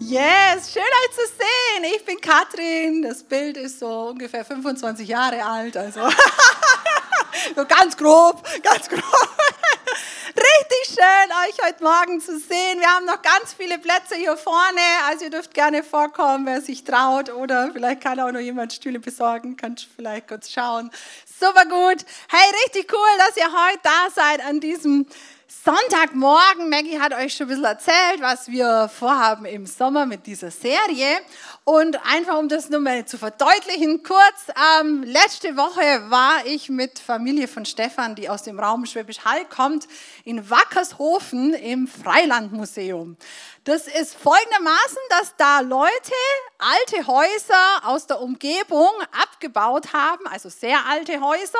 Yes, schön euch zu sehen. Ich bin Katrin. Das Bild ist so ungefähr 25 Jahre alt, also so ganz grob, ganz grob. Richtig schön, euch heute Morgen zu sehen. Wir haben noch ganz viele Plätze hier vorne, also ihr dürft gerne vorkommen, wer sich traut oder vielleicht kann auch noch jemand Stühle besorgen, könnt vielleicht kurz schauen. Super gut. Hey, richtig cool, dass ihr heute da seid an diesem Sonntagmorgen. Maggie hat euch schon ein bisschen erzählt, was wir vorhaben im Sommer mit dieser Serie. Und einfach um das nur mal zu verdeutlichen, kurz, ähm, letzte Woche war ich mit Familie von Stefan, die aus dem Raum Schwäbisch Hall kommt, in Wackershofen im Freilandmuseum. Das ist folgendermaßen, dass da Leute alte Häuser aus der Umgebung abgebaut haben, also sehr alte Häuser,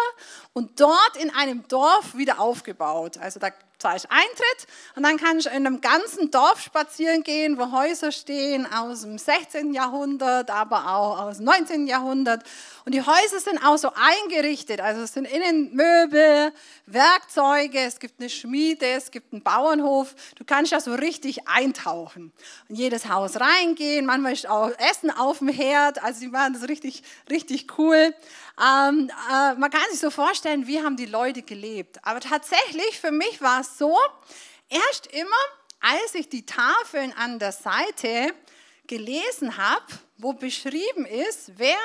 und dort in einem Dorf wieder aufgebaut. Also da zahlst Eintritt und dann kannst du in einem ganzen Dorf spazieren gehen, wo Häuser stehen aus dem 16. Jahrhundert, aber auch aus dem 19. Jahrhundert. Und die Häuser sind auch so eingerichtet, also es sind innen Möbel, Werkzeuge, es gibt eine Schmiede, es gibt einen Bauernhof. Du kannst ja so richtig eintauchen. Und jedes Haus reingehen, manchmal ist auch Essen auf dem Herd, also die machen das richtig, richtig cool. Ähm, äh, man kann sich so vorstellen, wie haben die Leute gelebt. Aber tatsächlich, für mich war es so, erst immer, als ich die Tafeln an der Seite gelesen habe, wo beschrieben ist, wer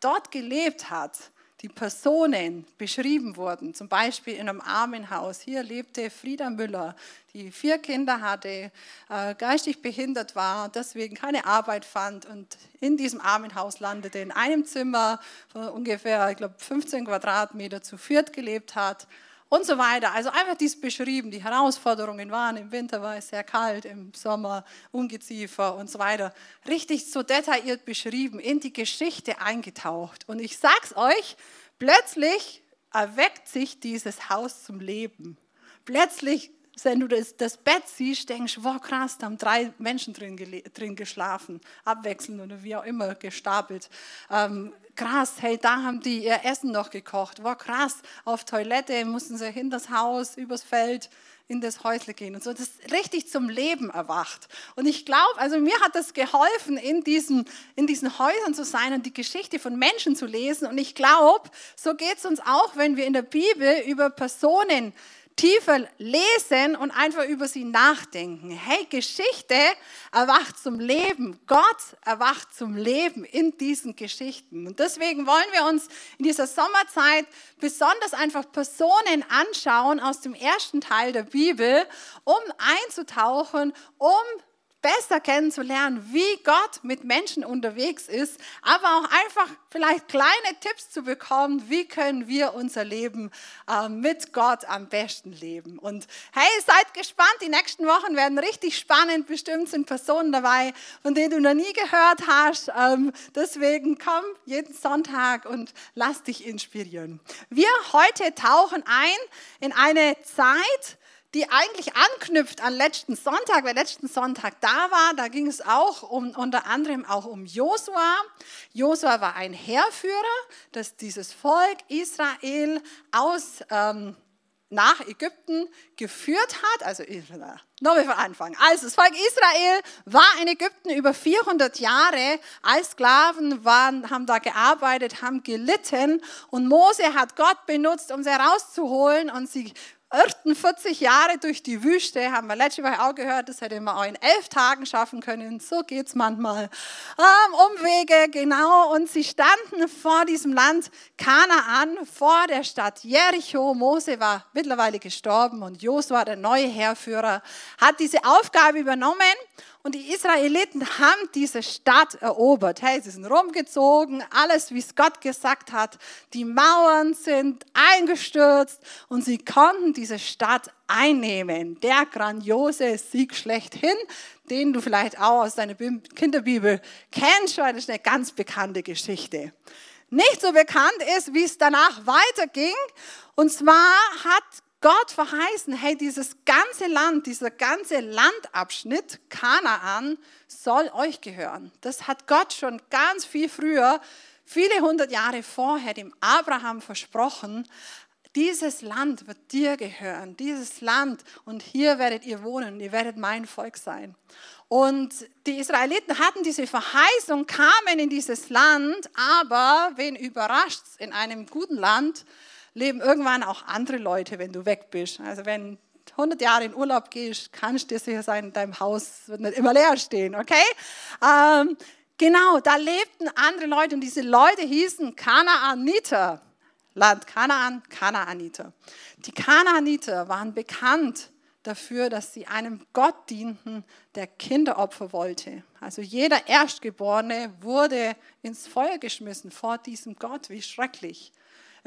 dort gelebt hat, die Personen beschrieben wurden, zum Beispiel in einem Armenhaus. Hier lebte Frieda Müller, die vier Kinder hatte, äh, geistig behindert war, deswegen keine Arbeit fand und in diesem Armenhaus landete, in einem Zimmer von ungefähr, ich glaube, 15 Quadratmeter zu viert gelebt hat und so weiter. Also einfach dies beschrieben. Die Herausforderungen waren, im Winter war es sehr kalt, im Sommer Ungeziefer und so weiter. Richtig so detailliert beschrieben, in die Geschichte eingetaucht. Und ich sag's euch, plötzlich erweckt sich dieses Haus zum Leben. Plötzlich wenn du das, das, Bett siehst, denkst du, wow krass, da haben drei Menschen drin, drin geschlafen, abwechselnd oder wie auch immer gestapelt. Ähm, krass, hey, da haben die ihr Essen noch gekocht. Wow krass, auf Toilette mussten sie hinter das Haus, übers Feld, in das Häusle gehen und so. Das ist richtig zum Leben erwacht. Und ich glaube, also mir hat das geholfen, in diesen, in diesen Häusern zu sein und die Geschichte von Menschen zu lesen. Und ich glaube, so geht es uns auch, wenn wir in der Bibel über Personen tiefer lesen und einfach über sie nachdenken. Hey, Geschichte erwacht zum Leben. Gott erwacht zum Leben in diesen Geschichten. Und deswegen wollen wir uns in dieser Sommerzeit besonders einfach Personen anschauen aus dem ersten Teil der Bibel, um einzutauchen, um besser kennenzulernen, wie Gott mit Menschen unterwegs ist, aber auch einfach vielleicht kleine Tipps zu bekommen, wie können wir unser Leben äh, mit Gott am besten leben. Und hey, seid gespannt, die nächsten Wochen werden richtig spannend. Bestimmt sind Personen dabei, von denen du noch nie gehört hast. Ähm, deswegen komm jeden Sonntag und lass dich inspirieren. Wir heute tauchen ein in eine Zeit, die eigentlich anknüpft an letzten Sonntag. Wer letzten Sonntag da war, da ging es auch um, unter anderem auch um Josua. Josua war ein Heerführer, das dieses Volk Israel aus ähm, nach Ägypten geführt hat, also nochmal von Anfang. Also das Volk Israel war in Ägypten über 400 Jahre als Sklaven, waren, haben da gearbeitet, haben gelitten und Mose hat Gott benutzt, um sie herauszuholen und sie irrten 40 Jahre durch die Wüste, haben wir letzte Woche auch gehört, das hätte man auch in elf Tagen schaffen können. So geht es manchmal. Ähm, Umwege, genau. Und sie standen vor diesem Land Kanaan, vor der Stadt Jericho. Mose war mittlerweile gestorben und Josua, der neue Heerführer, hat diese Aufgabe übernommen. Und die Israeliten haben diese Stadt erobert. Hey, sie sind rumgezogen, alles, wie es Gott gesagt hat. Die Mauern sind eingestürzt und sie konnten diese Stadt einnehmen. Der grandiose Sieg schlechthin, den du vielleicht auch aus deiner Kinderbibel kennst, weil das ist eine ganz bekannte Geschichte. Nicht so bekannt ist, wie es danach weiterging. Und zwar hat Gott verheißen, hey, dieses ganze Land, dieser ganze Landabschnitt Kanaan soll euch gehören. Das hat Gott schon ganz viel früher, viele hundert Jahre vorher dem Abraham versprochen. dieses Land wird dir gehören, dieses Land und hier werdet ihr wohnen, ihr werdet mein Volk sein. Und die Israeliten hatten diese Verheißung, kamen in dieses Land, aber wen überrascht in einem guten Land leben irgendwann auch andere Leute, wenn du weg bist. Also wenn 100 Jahre in Urlaub gehst, kannst du dir sicher sein, dein Haus wird nicht immer leer stehen, okay? Ähm, genau, da lebten andere Leute und diese Leute hießen Kanaaniter. Land Kanaan, Kanaaniter. Die Kanaaniter waren bekannt dafür, dass sie einem Gott dienten, der Kinderopfer wollte. Also jeder Erstgeborene wurde ins Feuer geschmissen vor diesem Gott. Wie schrecklich.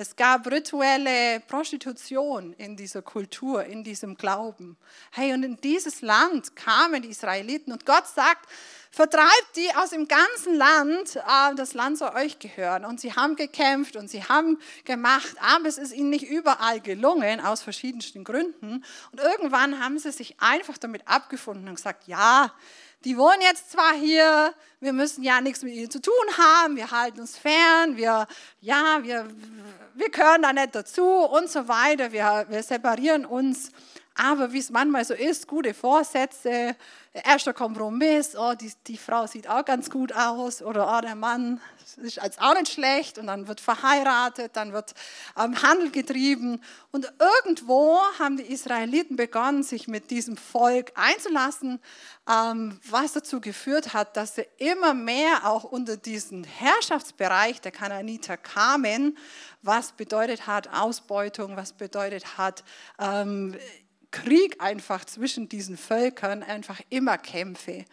Es gab rituelle Prostitution in dieser Kultur, in diesem Glauben. Hey, und in dieses Land kamen die Israeliten und Gott sagt, vertreibt die aus dem ganzen Land, äh, das Land soll euch gehören. Und sie haben gekämpft und sie haben gemacht, aber es ist ihnen nicht überall gelungen, aus verschiedensten Gründen. Und irgendwann haben sie sich einfach damit abgefunden und gesagt, ja, die wohnen jetzt zwar hier, wir müssen ja nichts mit ihnen zu tun haben, wir halten uns fern, wir, ja, wir, wir gehören da nicht dazu und so weiter, wir, wir separieren uns. Aber wie es manchmal so ist, gute Vorsätze, erster Kompromiss, oh, die, die Frau sieht auch ganz gut aus oder oh, der Mann ist als auch nicht schlecht und dann wird verheiratet, dann wird ähm, Handel getrieben. Und irgendwo haben die Israeliten begonnen, sich mit diesem Volk einzulassen, ähm, was dazu geführt hat, dass sie immer mehr auch unter diesen Herrschaftsbereich der Kanaaniter kamen, was bedeutet hat Ausbeutung, was bedeutet hat ähm, Krieg einfach zwischen diesen Völkern, einfach immer Kämpfe.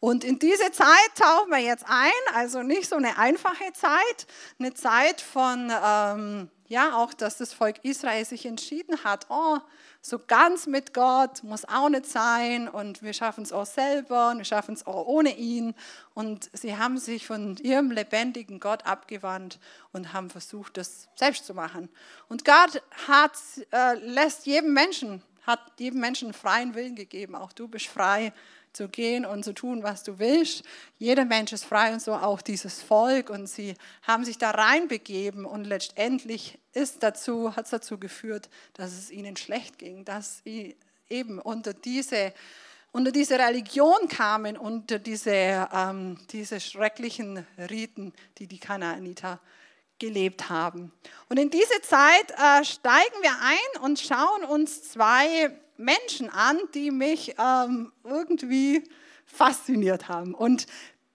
Und in diese Zeit tauchen wir jetzt ein, also nicht so eine einfache Zeit, eine Zeit von, ähm, ja, auch, dass das Volk Israel sich entschieden hat, oh, so ganz mit Gott muss auch nicht sein und wir schaffen es auch selber und wir schaffen es auch ohne ihn. Und sie haben sich von ihrem lebendigen Gott abgewandt und haben versucht, das selbst zu machen. Und Gott hat, äh, lässt jedem Menschen hat jedem Menschen freien Willen gegeben. Auch du bist frei zu gehen und zu tun, was du willst. Jeder Mensch ist frei und so auch dieses Volk. Und sie haben sich da reinbegeben und letztendlich ist dazu, hat es dazu geführt, dass es ihnen schlecht ging, dass sie eben unter diese, unter diese Religion kamen, unter diese, ähm, diese schrecklichen Riten, die die Kanaaniter gelebt haben. Und in diese Zeit äh, steigen wir ein und schauen uns zwei Menschen an, die mich ähm, irgendwie fasziniert haben. Und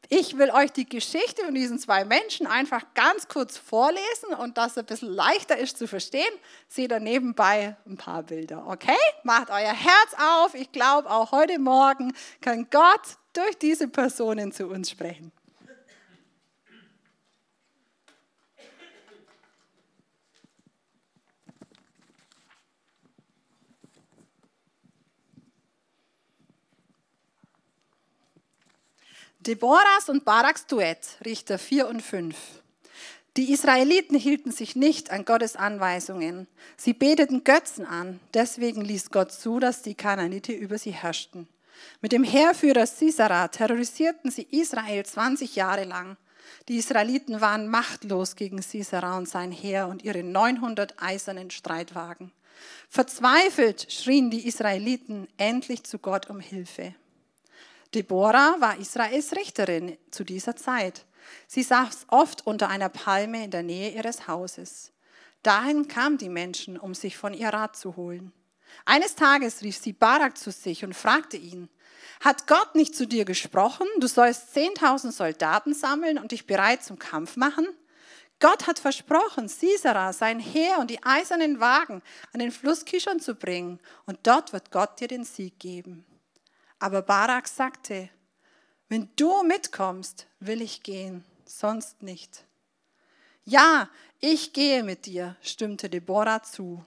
ich will euch die Geschichte von diesen zwei Menschen einfach ganz kurz vorlesen und dass es ein bisschen leichter ist zu verstehen, seht ihr nebenbei ein paar Bilder. Okay? Macht euer Herz auf. Ich glaube, auch heute Morgen kann Gott durch diese Personen zu uns sprechen. Deborahs und Baraks Duett, Richter 4 und 5. Die Israeliten hielten sich nicht an Gottes Anweisungen. Sie beteten Götzen an. Deswegen ließ Gott zu, dass die Kanaaniter über sie herrschten. Mit dem Heerführer Sisera terrorisierten sie Israel 20 Jahre lang. Die Israeliten waren machtlos gegen Sisera und sein Heer und ihre 900 eisernen Streitwagen. Verzweifelt schrien die Israeliten endlich zu Gott um Hilfe. Deborah war Israels Richterin zu dieser Zeit. Sie saß oft unter einer Palme in der Nähe ihres Hauses. Dahin kamen die Menschen, um sich von ihr Rat zu holen. Eines Tages rief sie Barak zu sich und fragte ihn, hat Gott nicht zu dir gesprochen, du sollst 10.000 Soldaten sammeln und dich bereit zum Kampf machen? Gott hat versprochen, Sisera, sein Heer und die eisernen Wagen an den Fluss Kishon zu bringen, und dort wird Gott dir den Sieg geben. Aber Barak sagte, wenn du mitkommst, will ich gehen, sonst nicht. Ja, ich gehe mit dir, stimmte Deborah zu.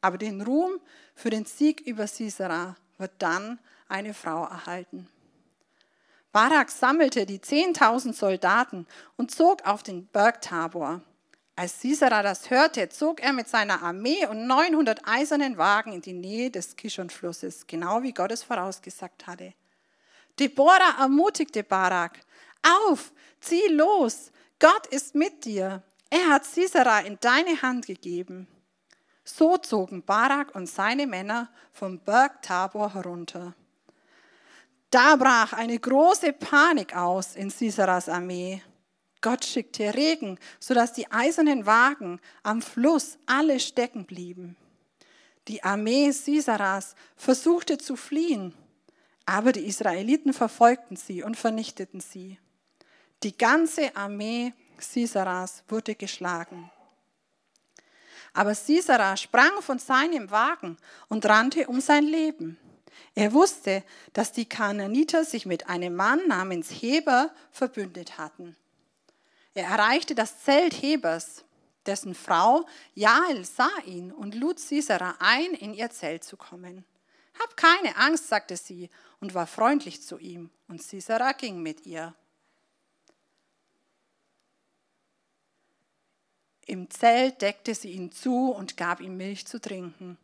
Aber den Ruhm für den Sieg über Sisera wird dann eine Frau erhalten. Barak sammelte die 10.000 Soldaten und zog auf den Berg Tabor. Als Sisera das hörte, zog er mit seiner Armee und 900 eisernen Wagen in die Nähe des Kishon-Flusses, genau wie Gott es vorausgesagt hatte. Deborah ermutigte Barak, auf, zieh los, Gott ist mit dir. Er hat Sisera in deine Hand gegeben. So zogen Barak und seine Männer vom Berg Tabor herunter. Da brach eine große Panik aus in Siseras Armee. Gott schickte Regen, sodass die eisernen Wagen am Fluss alle stecken blieben. Die Armee Sisaras versuchte zu fliehen, aber die Israeliten verfolgten sie und vernichteten sie. Die ganze Armee Sisaras wurde geschlagen. Aber Sisera sprang von seinem Wagen und rannte um sein Leben. Er wusste, dass die Kanaaniter sich mit einem Mann namens Heber verbündet hatten. Er erreichte das Zelt Hebers. Dessen Frau Jael sah ihn und lud Sisera ein, in ihr Zelt zu kommen. Hab keine Angst, sagte sie und war freundlich zu ihm. Und Sisera ging mit ihr. Im Zelt deckte sie ihn zu und gab ihm Milch zu trinken.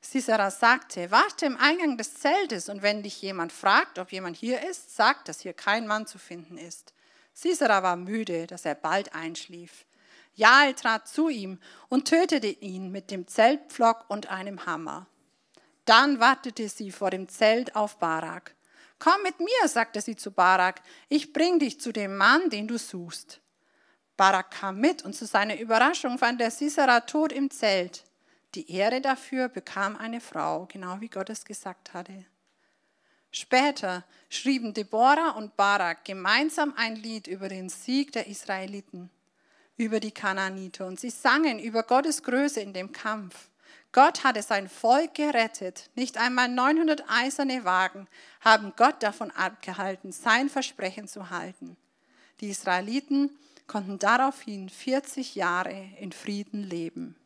Sisera sagte, warte im Eingang des Zeltes und wenn dich jemand fragt, ob jemand hier ist, sag, dass hier kein Mann zu finden ist. Sisera war müde, dass er bald einschlief. Jael trat zu ihm und tötete ihn mit dem Zeltpflock und einem Hammer. Dann wartete sie vor dem Zelt auf Barak. Komm mit mir, sagte sie zu Barak, ich bring dich zu dem Mann, den du suchst. Barak kam mit und zu seiner Überraschung fand er Sisera tot im Zelt. Die Ehre dafür bekam eine Frau, genau wie Gott es gesagt hatte. Später schrieben Deborah und Barak gemeinsam ein Lied über den Sieg der Israeliten, über die Kanaaniter und sie sangen über Gottes Größe in dem Kampf. Gott hatte sein Volk gerettet. Nicht einmal 900 eiserne Wagen haben Gott davon abgehalten, sein Versprechen zu halten. Die Israeliten konnten daraufhin 40 Jahre in Frieden leben.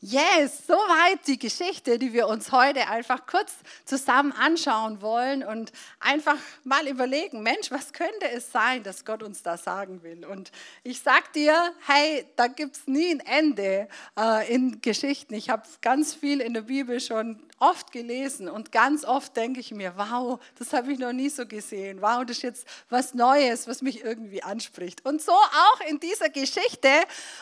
Yes, soweit die Geschichte, die wir uns heute einfach kurz zusammen anschauen wollen und einfach mal überlegen, Mensch, was könnte es sein, dass Gott uns da sagen will? Und ich sag dir, hey, da gibt es nie ein Ende äh, in Geschichten. Ich habe ganz viel in der Bibel schon oft gelesen und ganz oft denke ich mir, wow, das habe ich noch nie so gesehen. Wow, das ist jetzt was Neues, was mich irgendwie anspricht. Und so auch in dieser Geschichte.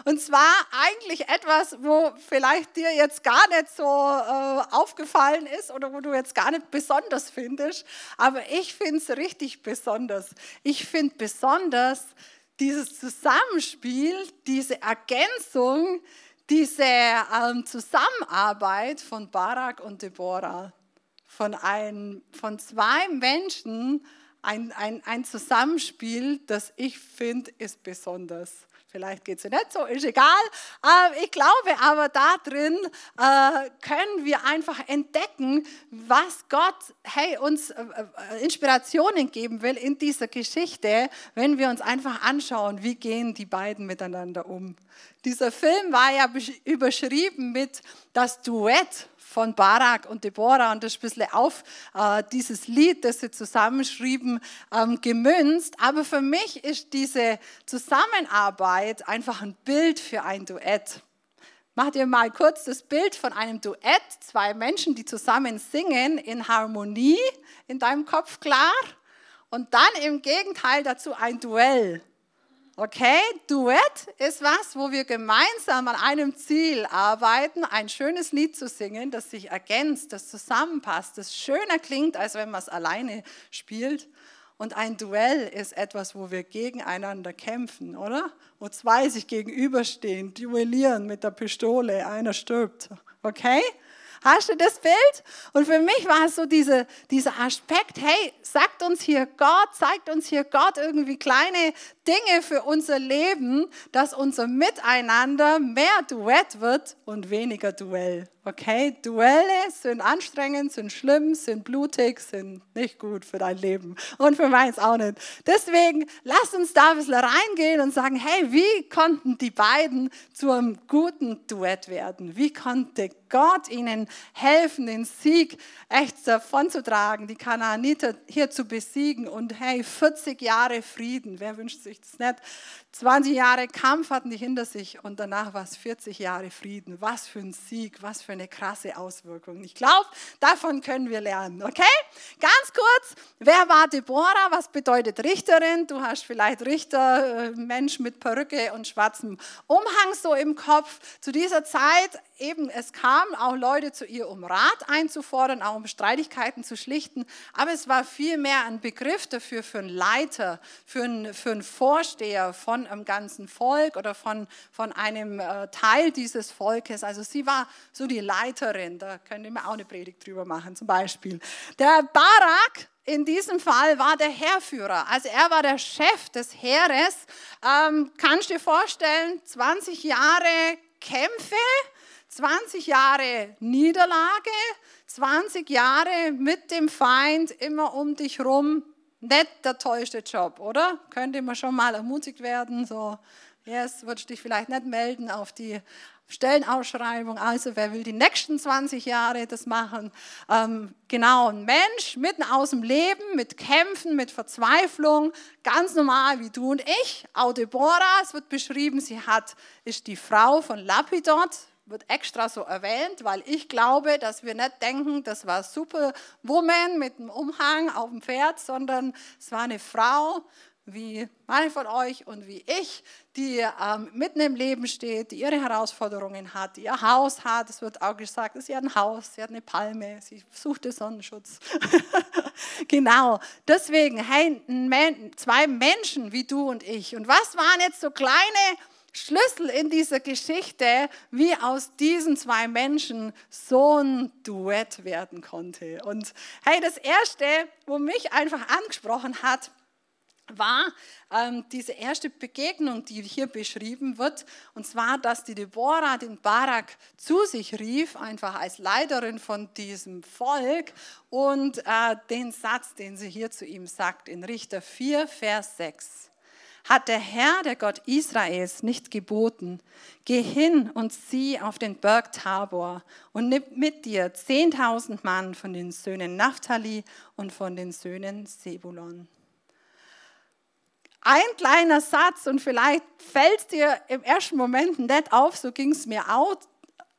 Und zwar eigentlich etwas, wo vielleicht dir jetzt gar nicht so äh, aufgefallen ist oder wo du jetzt gar nicht besonders findest. Aber ich finde es richtig besonders. Ich finde besonders dieses Zusammenspiel, diese Ergänzung, diese ähm, Zusammenarbeit von Barak und Deborah, von, ein, von zwei Menschen, ein, ein, ein Zusammenspiel, das ich finde, ist besonders. Vielleicht geht es ja nicht so, ist egal. Äh, ich glaube aber, da drin äh, können wir einfach entdecken, was Gott hey, uns äh, äh, Inspirationen geben will in dieser Geschichte, wenn wir uns einfach anschauen, wie gehen die beiden miteinander um. Dieser Film war ja überschrieben mit das Duett von Barak und Deborah und das ist ein bisschen auf äh, dieses Lied, das sie zusammenschrieben, ähm, gemünzt. Aber für mich ist diese Zusammenarbeit einfach ein Bild für ein Duett. Macht ihr mal kurz das Bild von einem Duett, zwei Menschen, die zusammen singen in Harmonie in deinem Kopf klar und dann im Gegenteil dazu ein Duell. Okay, Duett ist was, wo wir gemeinsam an einem Ziel arbeiten, ein schönes Lied zu singen, das sich ergänzt, das zusammenpasst, das schöner klingt, als wenn man es alleine spielt. Und ein Duell ist etwas, wo wir gegeneinander kämpfen, oder? Wo zwei sich gegenüberstehen, duellieren mit der Pistole, einer stirbt. Okay? Hast du das Bild? Und für mich war es so diese, dieser Aspekt, hey, sagt uns hier Gott, zeigt uns hier Gott irgendwie kleine Dinge für unser Leben, dass unser Miteinander mehr Duett wird und weniger Duell. Okay, Duelle sind anstrengend, sind schlimm, sind blutig, sind nicht gut für dein Leben und für meins auch nicht. Deswegen lass uns da ein bisschen reingehen und sagen, hey, wie konnten die beiden zu einem guten Duett werden? Wie konnte Gott ihnen helfen, den Sieg echt davonzutragen, die Kanaaniter hier zu besiegen und hey, 40 Jahre Frieden, wer wünscht sich das nicht? 20 Jahre Kampf hatten die hinter sich und danach war es 40 Jahre Frieden. Was für ein Sieg, was für eine krasse Auswirkung. Ich glaube, davon können wir lernen, okay? Ganz kurz, wer war Deborah? Was bedeutet Richterin? Du hast vielleicht Richter, äh, Mensch mit Perücke und schwarzem Umhang so im Kopf. Zu dieser Zeit eben, es kamen auch Leute zu ihr, um Rat einzufordern, auch um Streitigkeiten zu schlichten, aber es war vielmehr ein Begriff dafür für einen Leiter, für einen, für einen Vorsteher von einem ganzen Volk oder von, von einem äh, Teil dieses Volkes. Also sie war so die Leiterin, da könnte man auch eine Predigt drüber machen zum Beispiel. Der Barak, in diesem Fall war der Heerführer, also er war der Chef des Heeres. Ähm, kannst du dir vorstellen, 20 Jahre Kämpfe, 20 Jahre Niederlage, 20 Jahre mit dem Feind immer um dich rum. Nicht der tollste Job, oder? Könnte man schon mal ermutigt werden, so, yes, würdest dich vielleicht nicht melden auf die Stellenausschreibung, also wer will die nächsten 20 Jahre das machen? Ähm, genau, ein Mensch mitten aus dem Leben, mit Kämpfen, mit Verzweiflung, ganz normal wie du und ich. Auch Deborah, es wird beschrieben, sie hat, ist die Frau von Lapidot, wird extra so erwähnt, weil ich glaube, dass wir nicht denken, das war Superwoman mit einem Umhang auf dem Pferd, sondern es war eine Frau wie manche von euch und wie ich, die ähm, mitten im Leben steht, die ihre Herausforderungen hat, die ihr Haus hat. Es wird auch gesagt, sie hat ein Haus, sie hat eine Palme, sie suchte Sonnenschutz. genau, deswegen, hey, zwei Menschen wie du und ich. Und was waren jetzt so kleine Schlüssel in dieser Geschichte, wie aus diesen zwei Menschen so ein Duett werden konnte. Und hey, das Erste, wo mich einfach angesprochen hat, war ähm, diese erste Begegnung, die hier beschrieben wird, und zwar, dass die Deborah den Barak zu sich rief, einfach als Leiterin von diesem Volk, und äh, den Satz, den sie hier zu ihm sagt, in Richter 4, Vers 6 hat der Herr, der Gott Israels, nicht geboten, geh hin und sieh auf den Berg Tabor und nimm mit dir 10.000 Mann von den Söhnen Naphtali und von den Söhnen Sebulon. Ein kleiner Satz und vielleicht fällt dir im ersten Moment nicht auf, so ging es mir auch,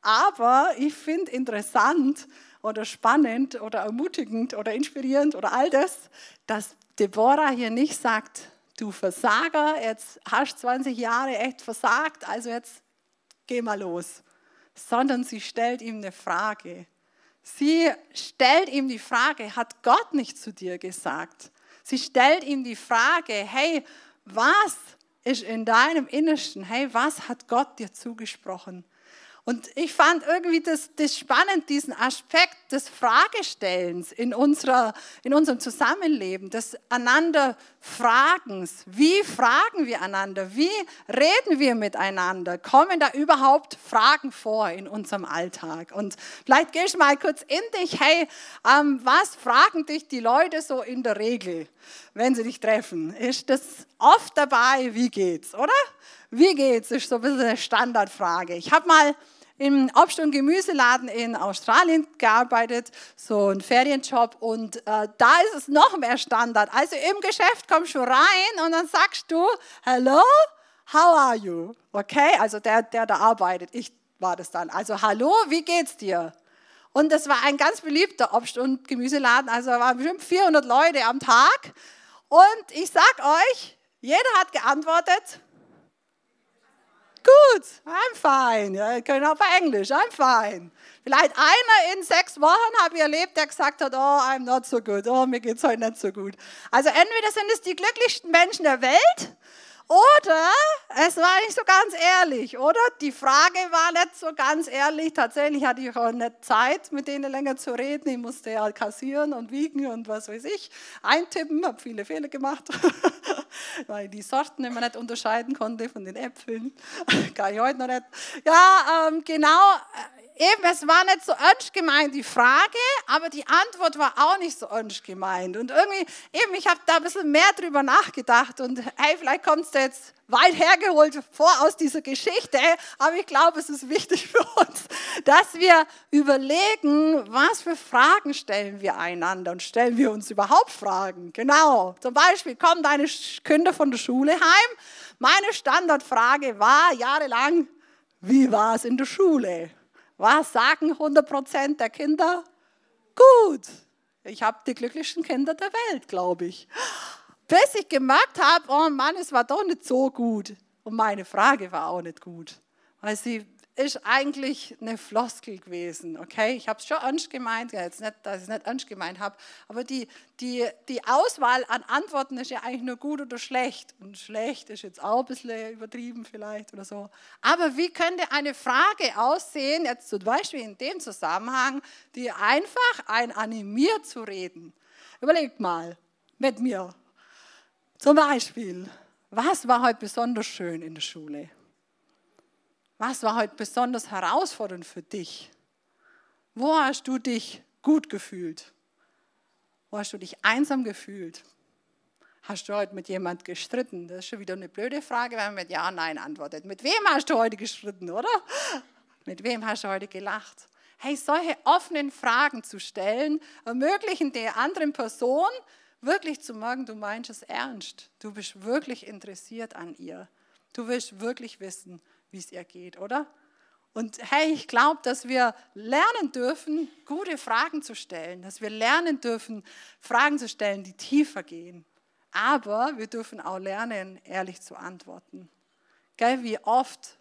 aber ich finde interessant oder spannend oder ermutigend oder inspirierend oder all das, dass Deborah hier nicht sagt, du Versager, jetzt hast 20 Jahre echt versagt, also jetzt geh mal los. Sondern sie stellt ihm eine Frage. Sie stellt ihm die Frage, hat Gott nicht zu dir gesagt? Sie stellt ihm die Frage, hey, was ist in deinem Innersten? Hey, was hat Gott dir zugesprochen? Und ich fand irgendwie das, das spannend, diesen Aspekt des Fragestellens in, unserer, in unserem Zusammenleben, des einander Fragens. Wie fragen wir einander? Wie reden wir miteinander? Kommen da überhaupt Fragen vor in unserem Alltag? Und vielleicht gehst du mal kurz in dich, hey, ähm, was fragen dich die Leute so in der Regel, wenn sie dich treffen? Ist das oft dabei, wie geht's, oder? Wie geht's? Ist so ein bisschen eine Standardfrage. Ich habe mal im Obst- und Gemüseladen in Australien gearbeitet, so ein Ferienjob und äh, da ist es noch mehr Standard. Also im Geschäft kommst du rein und dann sagst du, hello, how are you? Okay, also der, der da arbeitet, ich war das dann. Also hallo, wie geht's dir? Und das war ein ganz beliebter Obst- und Gemüseladen, also da waren bestimmt 400 Leute am Tag. Und ich sag euch, jeder hat geantwortet, gut, I'm fine. Ja, können auch bei Englisch, I'm fine. Vielleicht einer in sechs Wochen habe ich erlebt, der gesagt hat, oh, I'm not so good, oh, mir geht es heute nicht so gut. Also entweder sind es die glücklichsten Menschen der Welt oder es war nicht so ganz ehrlich, oder? Die Frage war nicht so ganz ehrlich. Tatsächlich hatte ich auch nicht Zeit, mit denen länger zu reden. Ich musste ja kassieren und wiegen und was weiß ich, eintippen, habe viele Fehler gemacht, weil ich die Sorten immer nicht unterscheiden konnte von den Äpfeln. Kann ich heute noch nicht. Ja, ähm, genau eben, es war nicht so ernst gemeint, die Frage, aber die Antwort war auch nicht so ernst gemeint. Und irgendwie, eben, ich habe da ein bisschen mehr drüber nachgedacht und hey, vielleicht kommt es jetzt weit hergeholt vor aus dieser Geschichte, aber ich glaube, es ist wichtig für uns, dass wir überlegen, was für Fragen stellen wir einander und stellen wir uns überhaupt Fragen. Genau, zum Beispiel kommen deine Kinder von der Schule heim Meine Standardfrage war jahrelang, wie war es in der Schule? Was sagen 100% der Kinder? Gut. Ich habe die glücklichsten Kinder der Welt, glaube ich. Bis ich gemerkt habe, oh Mann, es war doch nicht so gut. Und meine Frage war auch nicht gut, weil sie ist eigentlich eine Floskel gewesen, okay? Ich habe es schon ernst gemeint, jetzt nicht, dass ich es nicht ernst gemeint habe, aber die, die, die Auswahl an Antworten ist ja eigentlich nur gut oder schlecht. Und schlecht ist jetzt auch ein bisschen übertrieben vielleicht oder so. Aber wie könnte eine Frage aussehen, jetzt zum Beispiel in dem Zusammenhang, die einfach ein animiert zu reden? Überlegt mal mit mir. Zum Beispiel, was war heute besonders schön in der Schule? Was war heute besonders herausfordernd für dich? Wo hast du dich gut gefühlt? Wo hast du dich einsam gefühlt? Hast du heute mit jemand gestritten? Das ist schon wieder eine blöde Frage, wenn man mit Ja, Nein antwortet. Mit wem hast du heute gestritten, oder? Mit wem hast du heute gelacht? Hey, solche offenen Fragen zu stellen, ermöglichen der anderen Person wirklich zu merken, du meinst es ernst. Du bist wirklich interessiert an ihr. Du willst wirklich wissen, wie es ihr geht, oder? Und hey, ich glaube, dass wir lernen dürfen, gute Fragen zu stellen, dass wir lernen dürfen, Fragen zu stellen, die tiefer gehen. Aber wir dürfen auch lernen, ehrlich zu antworten. Gell, wie oft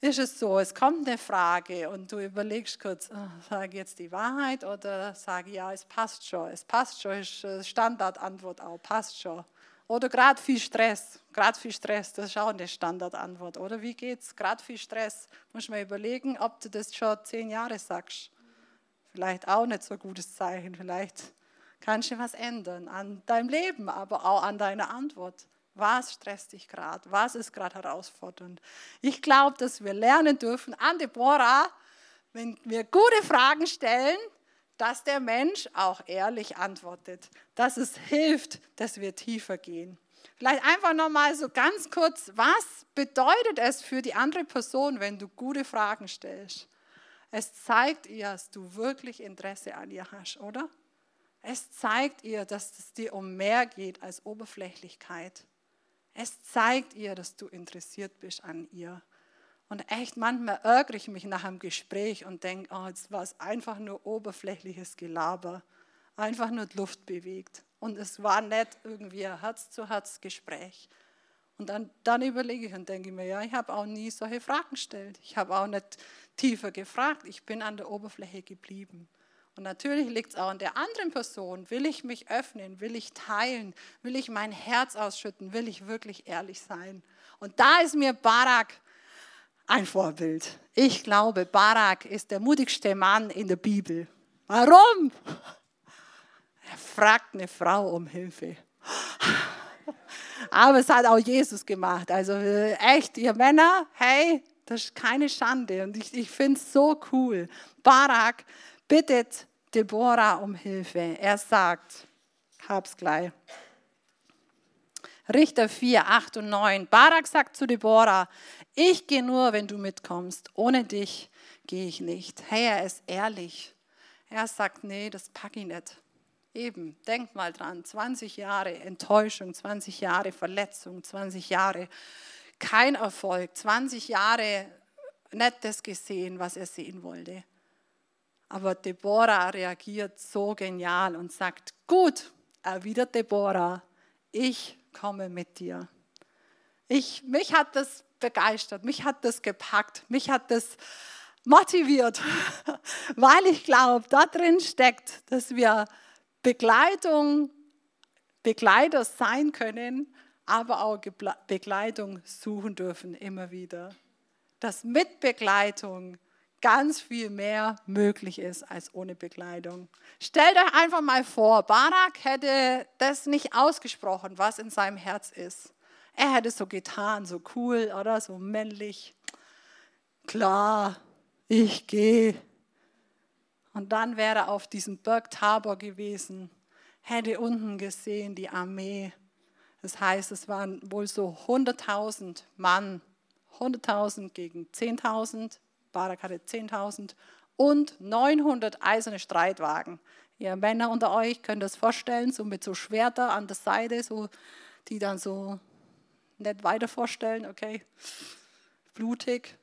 ist es so, es kommt eine Frage und du überlegst kurz, oh, sage ich jetzt die Wahrheit oder sage ja, es passt schon. Es passt schon, ist Standardantwort auch, passt schon. Oder gerade viel Stress. Gerade viel Stress, das ist auch eine Standardantwort. Oder wie geht's? Gerade viel Stress. Muss man überlegen, ob du das schon zehn Jahre sagst. Vielleicht auch nicht so ein gutes Zeichen. Vielleicht kannst du was ändern an deinem Leben, aber auch an deiner Antwort. Was stresst dich gerade? Was ist gerade herausfordernd? Ich glaube, dass wir lernen dürfen an Deborah, wenn wir gute Fragen stellen, dass der Mensch auch ehrlich antwortet, dass es hilft, dass wir tiefer gehen. Vielleicht einfach nochmal so ganz kurz, was bedeutet es für die andere Person, wenn du gute Fragen stellst? Es zeigt ihr, dass du wirklich Interesse an ihr hast, oder? Es zeigt ihr, dass es dir um mehr geht als Oberflächlichkeit. Es zeigt ihr, dass du interessiert bist an ihr. Und echt, manchmal ärgere ich mich nach einem Gespräch und denke, oh, jetzt war es einfach nur oberflächliches Gelaber, einfach nur die Luft bewegt. Und es war nicht irgendwie ein Herz-zu-Herz-Gespräch. Und dann, dann überlege ich und denke mir, ja, ich habe auch nie solche Fragen gestellt. Ich habe auch nicht tiefer gefragt. Ich bin an der Oberfläche geblieben. Und natürlich liegt es auch an der anderen Person. Will ich mich öffnen? Will ich teilen? Will ich mein Herz ausschütten? Will ich wirklich ehrlich sein? Und da ist mir Barak ein Vorbild. Ich glaube, Barak ist der mutigste Mann in der Bibel. Warum? Er fragt eine Frau um Hilfe. Aber es hat auch Jesus gemacht. Also äh, echt, ihr Männer, hey, das ist keine Schande. Und ich, ich finde es so cool. Barak bittet Deborah um Hilfe. Er sagt, hab's gleich. Richter 4, 8 und 9. Barak sagt zu Deborah, ich gehe nur, wenn du mitkommst. Ohne dich gehe ich nicht. Hey, er ist ehrlich. Er sagt, nee, das packe ich nicht. Eben, denk mal dran, 20 Jahre Enttäuschung, 20 Jahre Verletzung, 20 Jahre kein Erfolg, 20 Jahre nicht das gesehen, was er sehen wollte. Aber Deborah reagiert so genial und sagt, gut, erwidert Deborah, ich komme mit dir. Ich, mich hat das begeistert, mich hat das gepackt, mich hat das motiviert, weil ich glaube, da drin steckt, dass wir Begleitung, Begleiter sein können, aber auch Begleitung suchen dürfen immer wieder. Dass mit Begleitung ganz viel mehr möglich ist als ohne Begleitung. Stellt euch einfach mal vor, Barak hätte das nicht ausgesprochen, was in seinem Herz ist. Er hätte so getan, so cool oder so männlich. Klar, ich gehe. Und dann wäre er auf diesem Berg Tabor gewesen, hätte unten gesehen die Armee. Das heißt, es waren wohl so 100.000 Mann, 100.000 gegen 10.000 Barak hatte 10.000 und 900 eiserne Streitwagen. Ihr Männer unter euch könnt das vorstellen, so mit so Schwerter an der Seite, so, die dann so nicht weiter vorstellen, okay? Blutig,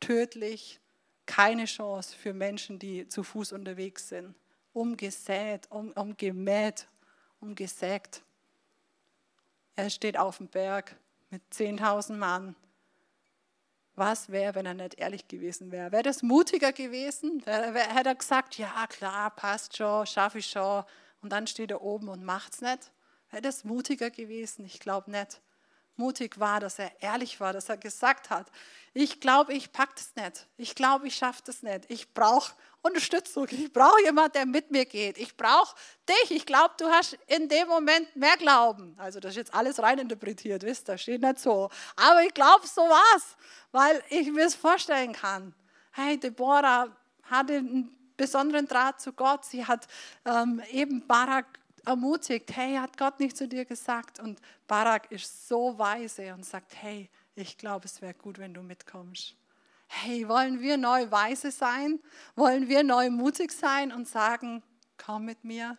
tödlich, keine Chance für Menschen, die zu Fuß unterwegs sind. Umgesät, um, umgemäht, umgesägt. Er steht auf dem Berg mit 10.000 Mann. Was wäre, wenn er nicht ehrlich gewesen wäre? Wäre das mutiger gewesen? Hätte er gesagt, ja klar, passt schon, schaffe ich schon. Und dann steht er oben und macht es nicht? Wäre das mutiger gewesen? Ich glaube nicht mutig war, dass er ehrlich war, dass er gesagt hat, ich glaube, ich packe das nicht. Ich glaube, ich schaffe das nicht. Ich brauche Unterstützung. Ich brauche jemanden, der mit mir geht. Ich brauche dich. Ich glaube, du hast in dem Moment mehr Glauben. Also das ist jetzt alles reininterpretiert, wisst ihr, steht nicht so. Aber ich glaube, so war's, weil ich mir es vorstellen kann. Hey, Deborah hatte einen besonderen Draht zu Gott. Sie hat ähm, eben Barak ermutigt, hey, hat Gott nicht zu dir gesagt? Und Barak ist so weise und sagt, hey, ich glaube, es wäre gut, wenn du mitkommst. Hey, wollen wir neu weise sein? Wollen wir neu mutig sein und sagen, komm mit mir?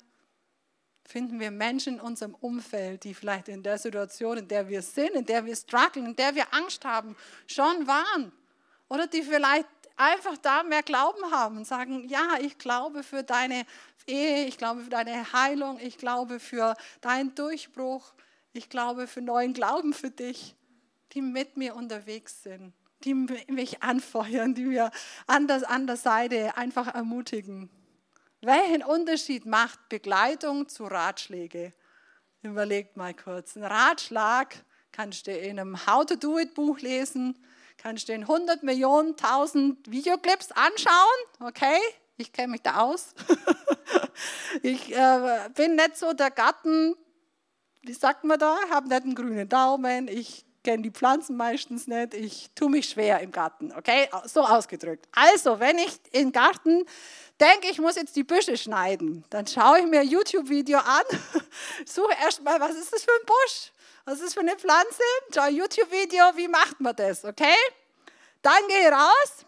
Finden wir Menschen in unserem Umfeld, die vielleicht in der Situation, in der wir sind, in der wir strugglen, in der wir Angst haben, schon waren? Oder die vielleicht einfach da mehr Glauben haben und sagen, ja, ich glaube für deine Ehe, ich glaube für deine Heilung, ich glaube für deinen Durchbruch, ich glaube für neuen Glauben für dich, die mit mir unterwegs sind, die mich anfeuern, die mir an der, an der Seite einfach ermutigen. Welchen Unterschied macht Begleitung zu Ratschläge? Überlegt mal kurz. Ein Ratschlag kannst du in einem How-to-Do-it-Buch lesen, kannst du in 100 Millionen, 1000 Videoclips anschauen, okay? Ich kenne mich da aus. ich äh, bin nicht so der Garten, wie sagt man da, habe nicht einen grünen Daumen, ich kenne die Pflanzen meistens nicht, ich tue mich schwer im Garten, okay? So ausgedrückt. Also, wenn ich im Garten denke, ich muss jetzt die Büsche schneiden, dann schaue ich mir ein YouTube-Video an, suche erstmal, was ist das für ein Busch? Was ist für eine Pflanze? Schau ein YouTube-Video, wie macht man das, okay? Dann gehe ich raus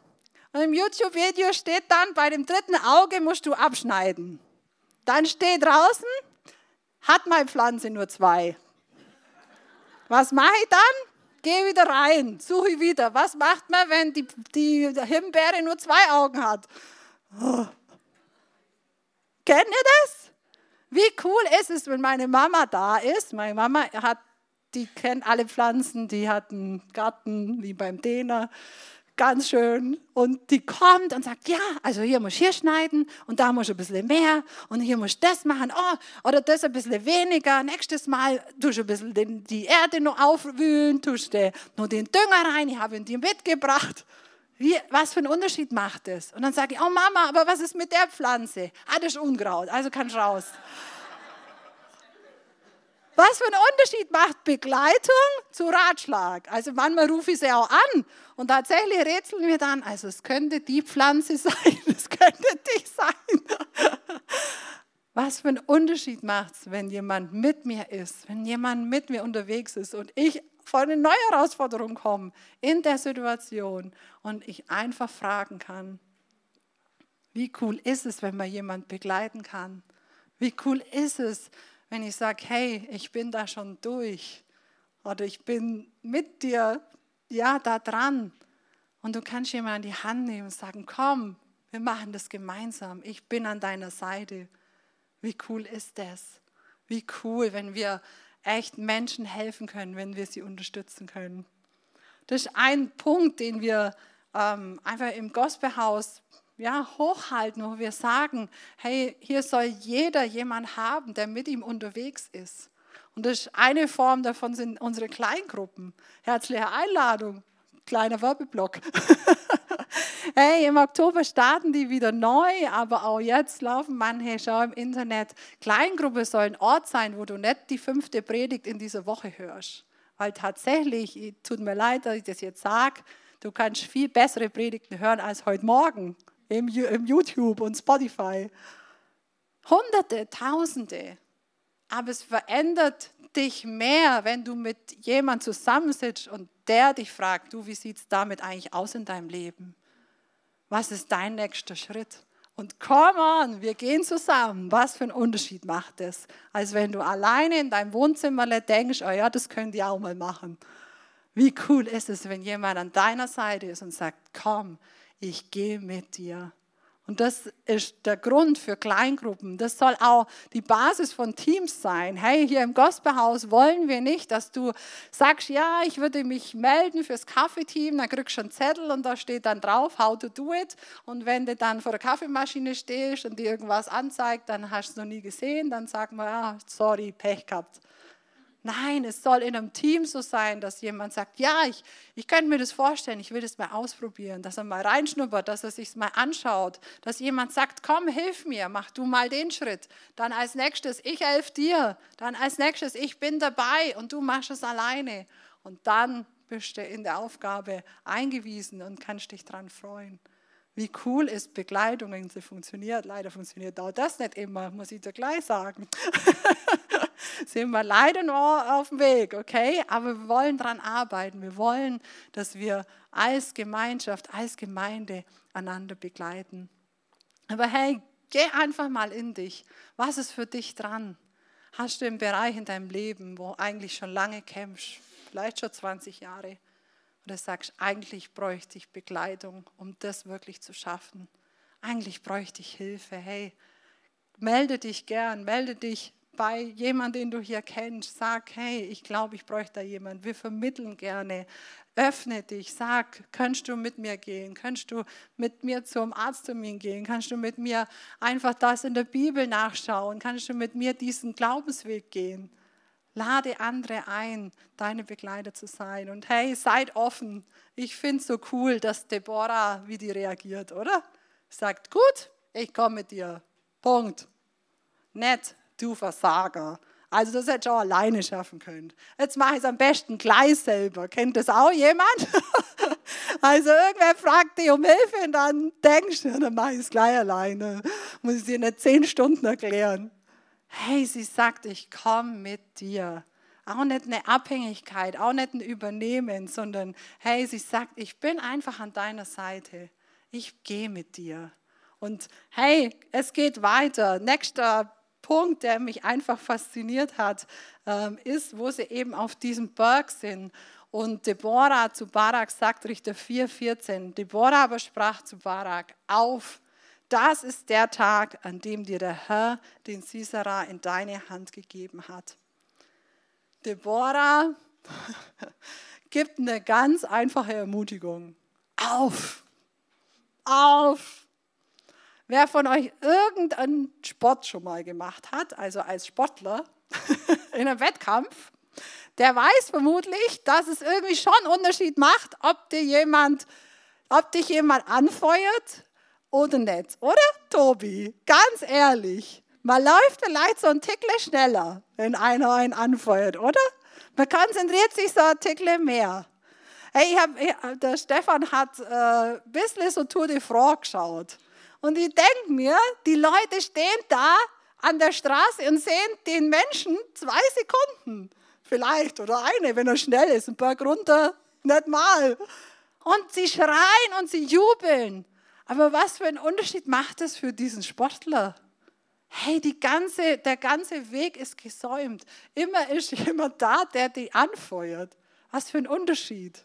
und im YouTube-Video steht dann, bei dem dritten Auge musst du abschneiden. Dann steht draußen, hat meine Pflanze nur zwei. Was mache ich dann? Gehe wieder rein, suche wieder. Was macht man, wenn die, die Himbeere nur zwei Augen hat? Kennt ihr das? Wie cool ist es, wenn meine Mama da ist? Meine Mama hat, die kennt alle Pflanzen, die hat einen Garten wie beim Däner ganz schön. Und die kommt und sagt, ja, also hier muss ich hier schneiden und da muss ich ein bisschen mehr und hier muss ich das machen, oh, oder das ein bisschen weniger. Nächstes Mal tust du ein bisschen den, die Erde noch aufwühlen, tust du noch den Dünger rein, ich habe ihn dir mitgebracht. Wie, was für einen Unterschied macht das? Und dann sage ich, oh Mama, aber was ist mit der Pflanze? Ah, das ist Unkraut, also kannst du raus. Was für einen Unterschied macht Begleitung zu Ratschlag? Also manchmal rufe ich sie auch an und tatsächlich rätseln wir dann, also es könnte die Pflanze sein, es könnte dich sein. Was für einen Unterschied macht es, wenn jemand mit mir ist, wenn jemand mit mir unterwegs ist und ich vor eine neue Herausforderung komme in der Situation und ich einfach fragen kann, wie cool ist es, wenn man jemand begleiten kann? Wie cool ist es, wenn ich sage, hey, ich bin da schon durch oder ich bin mit dir, ja, da dran. Und du kannst jemanden an die Hand nehmen und sagen, komm, wir machen das gemeinsam. Ich bin an deiner Seite. Wie cool ist das? Wie cool, wenn wir echt Menschen helfen können, wenn wir sie unterstützen können. Das ist ein Punkt, den wir ähm, einfach im Gospelhaus ja, hochhalten, wo wir sagen, hey, hier soll jeder jemand haben, der mit ihm unterwegs ist. Und das ist eine Form davon sind unsere Kleingruppen. Herzliche Einladung, kleiner Werbeblock. hey, im Oktober starten die wieder neu, aber auch jetzt laufen manche schon im Internet. Kleingruppe soll ein Ort sein, wo du nicht die fünfte Predigt in dieser Woche hörst. Weil tatsächlich, tut mir leid, dass ich das jetzt sage, du kannst viel bessere Predigten hören als heute Morgen im, im YouTube und Spotify. Hunderte, Tausende. Aber es verändert dich mehr, wenn du mit jemandem zusammensitzt und der dich fragt, du, wie sieht es damit eigentlich aus in deinem Leben? Was ist dein nächster Schritt? Und come on, wir gehen zusammen. Was für einen Unterschied macht das? Als wenn du alleine in deinem Wohnzimmer denkst, oh ja, das könnt ihr auch mal machen. Wie cool ist es, wenn jemand an deiner Seite ist und sagt, komm, ich gehe mit dir. Und das ist der Grund für Kleingruppen. Das soll auch die Basis von Teams sein. Hey, hier im Gospelhaus wollen wir nicht, dass du sagst, ja, ich würde mich melden fürs Kaffeeteam, dann kriegst du einen Zettel und da steht dann drauf, how to do it. Und wenn du dann vor der Kaffeemaschine stehst und dir irgendwas anzeigt, dann hast du es noch nie gesehen, dann sag mal, ja, sorry, Pech gehabt. Nein, es soll in einem Team so sein, dass jemand sagt, ja, ich, ich könnte mir das vorstellen, ich will das mal ausprobieren, dass er mal reinschnuppert, dass er sich mal anschaut, dass jemand sagt, komm, hilf mir, mach du mal den Schritt. Dann als nächstes, ich helfe dir. Dann als nächstes, ich bin dabei und du machst es alleine. Und dann bist du in der Aufgabe eingewiesen und kannst dich daran freuen. Wie cool ist Begleitung, wenn sie funktioniert. Leider funktioniert auch das nicht immer, muss ich dir gleich sagen. sind wir leider noch auf dem Weg, okay? Aber wir wollen daran arbeiten. Wir wollen, dass wir als Gemeinschaft, als Gemeinde einander begleiten. Aber hey, geh einfach mal in dich. Was ist für dich dran? Hast du einen Bereich in deinem Leben, wo eigentlich schon lange kämpfst, vielleicht schon 20 Jahre, oder sagst, eigentlich bräuchte ich Begleitung, um das wirklich zu schaffen? Eigentlich bräuchte ich Hilfe. Hey, melde dich gern, melde dich bei jemandem, den du hier kennst, sag, hey, ich glaube, ich bräuchte da jemanden. Wir vermitteln gerne. Öffne dich, sag, kannst du mit mir gehen? Kannst du mit mir zum Arzttermin gehen? Kannst du mit mir einfach das in der Bibel nachschauen? Kannst du mit mir diesen Glaubensweg gehen? Lade andere ein, deine Begleiter zu sein. Und hey, seid offen. Ich finde es so cool, dass Deborah, wie die reagiert, oder? Sagt, gut, ich komme mit dir. Punkt. Nett, du Versager. Also das hätte ich auch alleine schaffen können. Jetzt mache ich es am besten gleich selber. Kennt das auch jemand? also irgendwer fragt dich um Hilfe und dann denkst du, dann mache ich es gleich alleine. Muss ich dir nicht zehn Stunden erklären. Hey, sie sagt, ich komme mit dir. Auch nicht eine Abhängigkeit, auch nicht ein Übernehmen, sondern hey, sie sagt, ich bin einfach an deiner Seite. Ich gehe mit dir. Und hey, es geht weiter. Nächster Punkt, der mich einfach fasziniert hat, ähm, ist, wo sie eben auf diesem Berg sind. Und Deborah zu Barak sagt, Richter 4,14, Deborah aber sprach zu Barak, auf, das ist der Tag, an dem dir der Herr den Sisera in deine Hand gegeben hat. Deborah gibt eine ganz einfache Ermutigung. Auf, auf, Wer von euch irgendeinen Sport schon mal gemacht hat, also als Sportler in einem Wettkampf, der weiß vermutlich, dass es irgendwie schon einen Unterschied macht, ob, dir jemand, ob dich jemand anfeuert oder nicht. Oder, Tobi? Ganz ehrlich. Man läuft vielleicht so ein Tickle schneller, wenn einer einen anfeuert, oder? Man konzentriert sich so ein Tickle mehr. Hey, ich hab, der Stefan hat äh, ein bisschen so Tour de France geschaut. Und ich denke mir, die Leute stehen da an der Straße und sehen den Menschen zwei Sekunden. Vielleicht oder eine, wenn er schnell ist, ein Berg runter, nicht mal. Und sie schreien und sie jubeln. Aber was für einen Unterschied macht das für diesen Sportler? Hey, die ganze, der ganze Weg ist gesäumt. Immer ist jemand da, der die anfeuert. Was für ein Unterschied.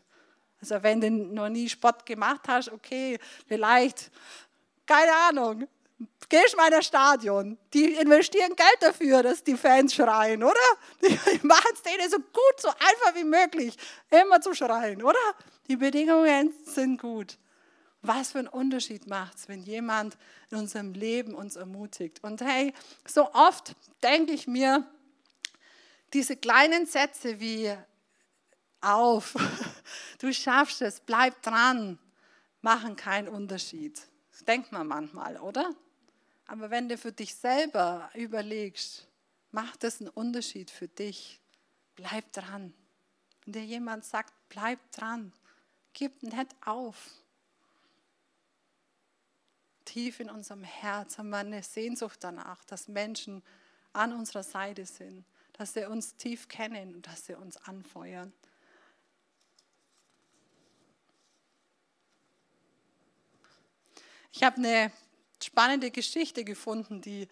Also wenn du noch nie Sport gemacht hast, okay, vielleicht keine Ahnung, gehst mal in ein Stadion. Die investieren Geld dafür, dass die Fans schreien, oder? Die machen es denen so gut, so einfach wie möglich, immer zu schreien, oder? Die Bedingungen sind gut. Was für einen Unterschied macht es, wenn jemand in unserem Leben uns ermutigt? Und hey, so oft denke ich mir, diese kleinen Sätze wie auf, du schaffst es, bleib dran, machen keinen Unterschied denkt man manchmal, oder? Aber wenn du für dich selber überlegst, macht das einen Unterschied für dich? Bleib dran. Wenn dir jemand sagt, bleib dran, gib nicht auf. Tief in unserem Herz haben wir eine Sehnsucht danach, dass Menschen an unserer Seite sind, dass sie uns tief kennen und dass sie uns anfeuern. Ich habe eine spannende Geschichte gefunden, die,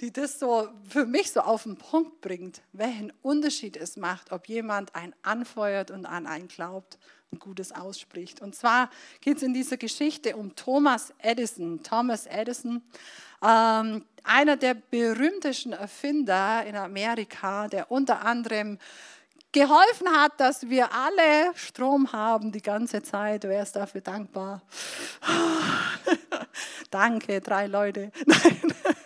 die das so für mich so auf den Punkt bringt, welchen Unterschied es macht, ob jemand einen anfeuert und an einen glaubt und Gutes ausspricht. Und zwar geht es in dieser Geschichte um Thomas Edison. Thomas Edison, ähm, einer der berühmtesten Erfinder in Amerika, der unter anderem geholfen hat, dass wir alle Strom haben die ganze Zeit. Wer ist dafür dankbar? Danke, drei Leute.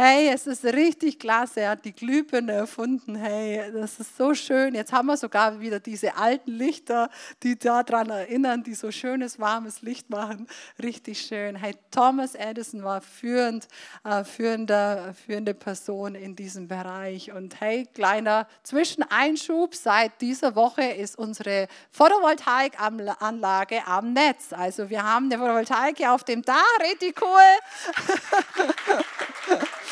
hey, es ist richtig klasse, er hat die Glühbirne erfunden. Hey, das ist so schön. Jetzt haben wir sogar wieder diese alten Lichter, die daran erinnern, die so schönes, warmes Licht machen. Richtig schön. Hey, Thomas Edison war führend, äh, führende, führende Person in diesem Bereich. Und hey, kleiner Zwischeneinschub, seit dieser Woche ist unsere Photovoltaikanlage am Netz. Also wir haben eine Photovoltaik auf dem Dach, richtig cool.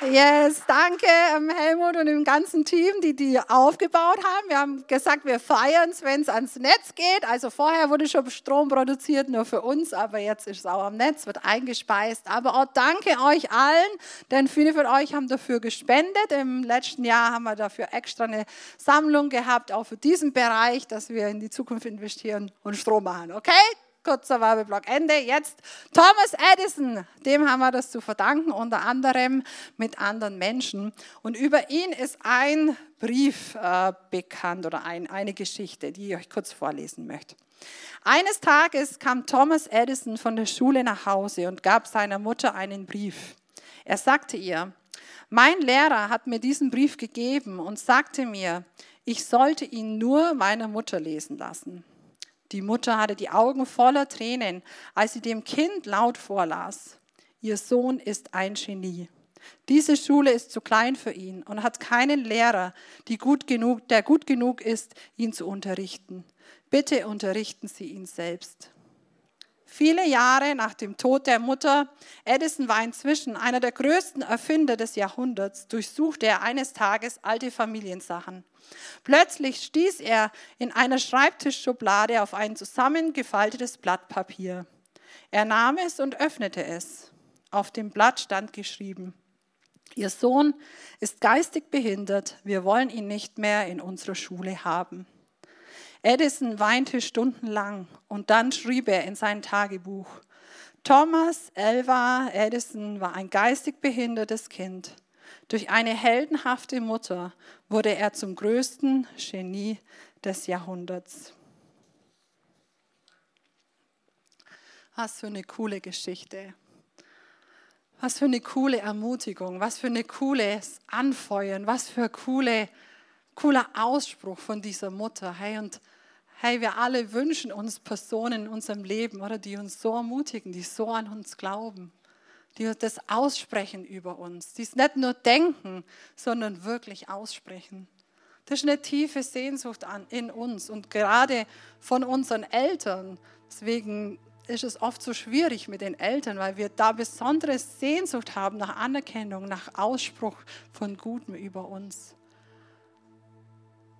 Yes, danke ähm, Helmut und dem ganzen Team, die die aufgebaut haben. Wir haben gesagt, wir feiern es, wenn es ans Netz geht. Also vorher wurde schon Strom produziert, nur für uns, aber jetzt ist es auch am Netz, wird eingespeist. Aber auch danke euch allen, denn viele von euch haben dafür gespendet. Im letzten Jahr haben wir dafür extra eine Sammlung gehabt, auch für diesen Bereich, dass wir in die Zukunft investieren und Strom machen. Okay? Kurzer Werbeblock Ende. Jetzt Thomas Edison, dem haben wir das zu verdanken, unter anderem mit anderen Menschen. Und über ihn ist ein Brief äh, bekannt oder ein, eine Geschichte, die ich euch kurz vorlesen möchte. Eines Tages kam Thomas Edison von der Schule nach Hause und gab seiner Mutter einen Brief. Er sagte ihr, mein Lehrer hat mir diesen Brief gegeben und sagte mir, ich sollte ihn nur meiner Mutter lesen lassen. Die Mutter hatte die Augen voller Tränen, als sie dem Kind laut vorlas. Ihr Sohn ist ein Genie. Diese Schule ist zu klein für ihn und hat keinen Lehrer, gut genug, der gut genug ist, ihn zu unterrichten. Bitte unterrichten Sie ihn selbst. Viele Jahre nach dem Tod der Mutter, Edison war inzwischen einer der größten Erfinder des Jahrhunderts, durchsuchte er eines Tages alte Familiensachen. Plötzlich stieß er in einer Schreibtischschublade auf ein zusammengefaltetes Blatt Papier. Er nahm es und öffnete es. Auf dem Blatt stand geschrieben, Ihr Sohn ist geistig behindert, wir wollen ihn nicht mehr in unserer Schule haben. Edison weinte stundenlang und dann schrieb er in sein Tagebuch, Thomas Elva Edison war ein geistig behindertes Kind. Durch eine heldenhafte Mutter wurde er zum größten Genie des Jahrhunderts. Was für eine coole Geschichte. Was für eine coole Ermutigung, was für eine cooles Anfeuern, was für coole, cooler Ausspruch von dieser Mutter. Hey, und hey, wir alle wünschen uns Personen in unserem Leben, oder, die uns so ermutigen, die so an uns glauben die das aussprechen über uns, die es nicht nur denken, sondern wirklich aussprechen. Das ist eine tiefe Sehnsucht in uns und gerade von unseren Eltern. Deswegen ist es oft so schwierig mit den Eltern, weil wir da besondere Sehnsucht haben nach Anerkennung, nach Ausspruch von Gutem über uns.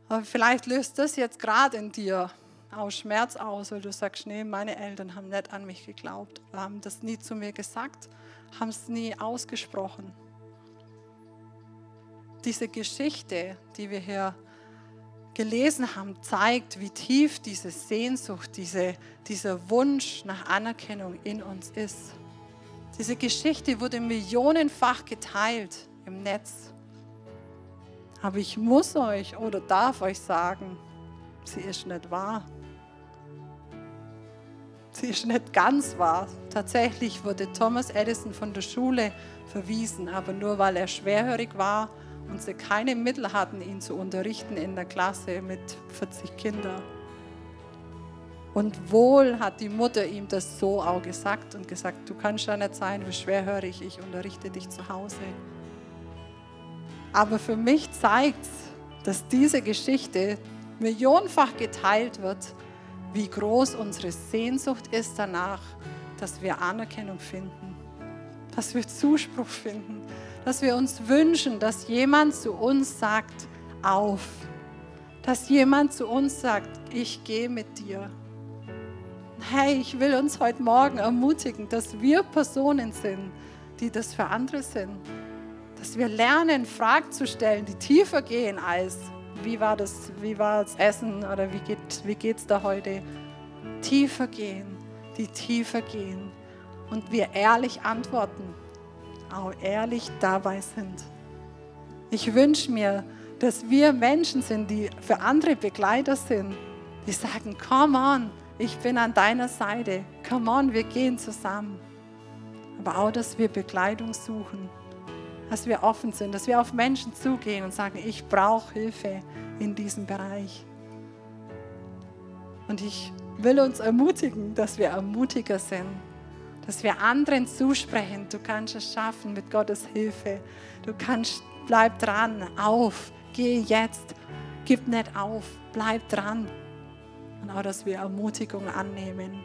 Aber vielleicht löst das jetzt gerade in dir auch Schmerz aus, weil du sagst, nee, meine Eltern haben nicht an mich geglaubt, haben das nie zu mir gesagt haben es nie ausgesprochen. Diese Geschichte, die wir hier gelesen haben, zeigt, wie tief diese Sehnsucht, diese, dieser Wunsch nach Anerkennung in uns ist. Diese Geschichte wurde millionenfach geteilt im Netz. Aber ich muss euch oder darf euch sagen, sie ist nicht wahr sie ist nicht ganz wahr. Tatsächlich wurde Thomas Edison von der Schule verwiesen, aber nur weil er schwerhörig war und sie keine Mittel hatten, ihn zu unterrichten in der Klasse mit 40 Kindern. Und wohl hat die Mutter ihm das so auch gesagt und gesagt, du kannst ja nicht sein, wie schwerhörig, ich unterrichte dich zu Hause. Aber für mich zeigt es, dass diese Geschichte millionenfach geteilt wird wie groß unsere Sehnsucht ist danach, dass wir Anerkennung finden, dass wir Zuspruch finden, dass wir uns wünschen, dass jemand zu uns sagt, auf, dass jemand zu uns sagt, ich gehe mit dir. Hey, ich will uns heute Morgen ermutigen, dass wir Personen sind, die das für andere sind. Dass wir lernen, Fragen zu stellen, die tiefer gehen als, wie war das, wie war das Essen oder wie geht wie da heute? Tiefer gehen, die tiefer gehen und wir ehrlich antworten, auch ehrlich dabei sind. Ich wünsche mir, dass wir Menschen sind, die für andere Begleiter sind, die sagen, come on, ich bin an deiner Seite, come on, wir gehen zusammen. Aber auch, dass wir Begleitung suchen, dass wir offen sind, dass wir auf Menschen zugehen und sagen, ich brauche Hilfe in diesem Bereich. Und ich will uns ermutigen, dass wir ermutiger sind, dass wir anderen zusprechen, du kannst es schaffen mit Gottes Hilfe. Du kannst, bleib dran, auf, geh jetzt, gib nicht auf, bleib dran. Und auch, dass wir Ermutigung annehmen.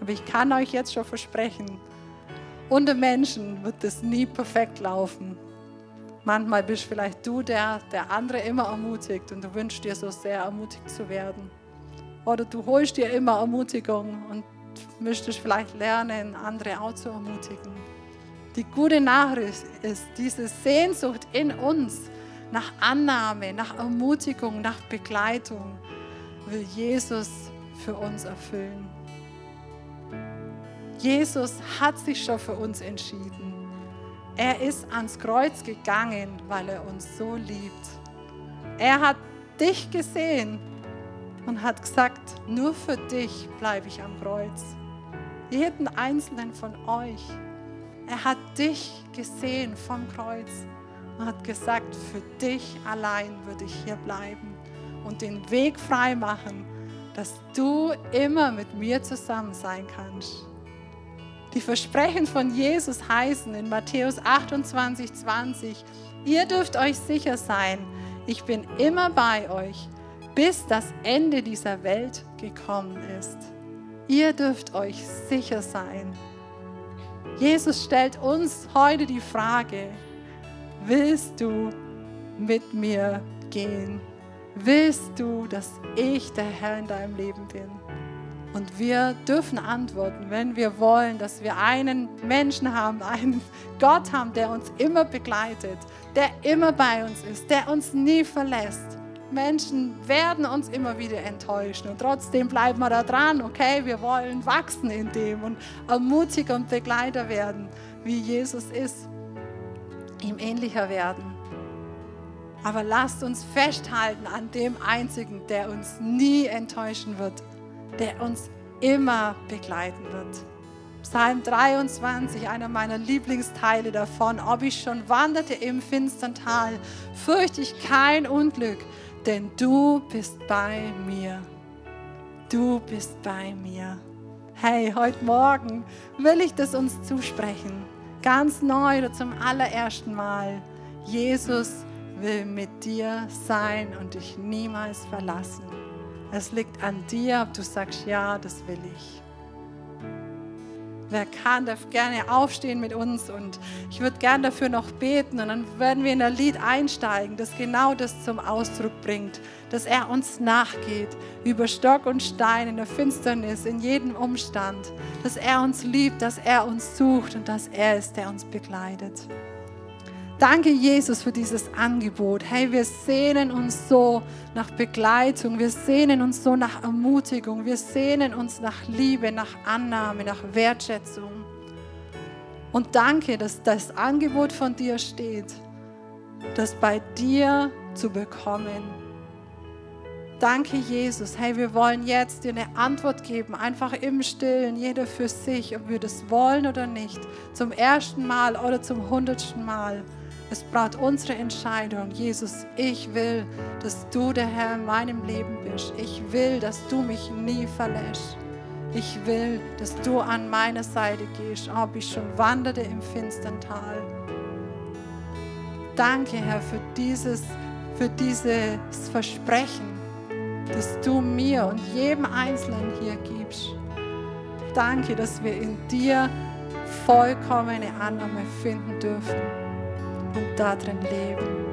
Aber ich kann euch jetzt schon versprechen, unter Menschen wird es nie perfekt laufen. Manchmal bist vielleicht du der, der andere immer ermutigt und du wünschst dir so sehr ermutigt zu werden. Oder du holst dir immer Ermutigung und möchtest vielleicht lernen, andere auch zu ermutigen. Die gute Nachricht ist, diese Sehnsucht in uns nach Annahme, nach Ermutigung, nach Begleitung will Jesus für uns erfüllen. Jesus hat sich schon für uns entschieden. Er ist ans Kreuz gegangen, weil er uns so liebt. Er hat dich gesehen und hat gesagt, nur für dich bleibe ich am Kreuz. Jeden einzelnen von euch. Er hat dich gesehen vom Kreuz und hat gesagt, für dich allein würde ich hier bleiben und den Weg frei machen, dass du immer mit mir zusammen sein kannst. Die Versprechen von Jesus heißen in Matthäus 28, 20, ihr dürft euch sicher sein, ich bin immer bei euch bis das Ende dieser Welt gekommen ist. Ihr dürft euch sicher sein. Jesus stellt uns heute die Frage, willst du mit mir gehen? Willst du, dass ich der Herr in deinem Leben bin? Und wir dürfen antworten, wenn wir wollen, dass wir einen Menschen haben, einen Gott haben, der uns immer begleitet, der immer bei uns ist, der uns nie verlässt Menschen werden uns immer wieder enttäuschen und trotzdem bleiben wir da dran, okay? Wir wollen wachsen in dem und Ermutiger und Begleiter werden, wie Jesus ist, ihm ähnlicher werden. Aber lasst uns festhalten an dem Einzigen, der uns nie enttäuschen wird, der uns immer begleiten wird. Psalm 23, einer meiner Lieblingsteile davon. Ob ich schon wanderte im finstern Tal, fürchte ich kein Unglück, denn du bist bei mir. Du bist bei mir. Hey, heute Morgen will ich das uns zusprechen. Ganz neu oder zum allerersten Mal. Jesus will mit dir sein und dich niemals verlassen. Es liegt an dir, ob du sagst, ja, das will ich. Wer kann, darf gerne aufstehen mit uns und ich würde gerne dafür noch beten und dann werden wir in ein Lied einsteigen, das genau das zum Ausdruck bringt, dass er uns nachgeht über Stock und Stein in der Finsternis, in jedem Umstand, dass er uns liebt, dass er uns sucht und dass er ist, der uns begleitet. Danke, Jesus, für dieses Angebot. Hey, wir sehnen uns so nach Begleitung, wir sehnen uns so nach Ermutigung, wir sehnen uns nach Liebe, nach Annahme, nach Wertschätzung. Und danke, dass das Angebot von dir steht, das bei dir zu bekommen. Danke, Jesus. Hey, wir wollen jetzt dir eine Antwort geben, einfach im Stillen, jeder für sich, ob wir das wollen oder nicht, zum ersten Mal oder zum hundertsten Mal. Es braucht unsere Entscheidung. Jesus, ich will, dass du der Herr in meinem Leben bist. Ich will, dass du mich nie verlässt. Ich will, dass du an meiner Seite gehst, ob ich schon wanderte im finstern Tal. Danke, Herr, für dieses, für dieses Versprechen, das du mir und jedem Einzelnen hier gibst. Danke, dass wir in dir vollkommene Annahme finden dürfen und darin leben.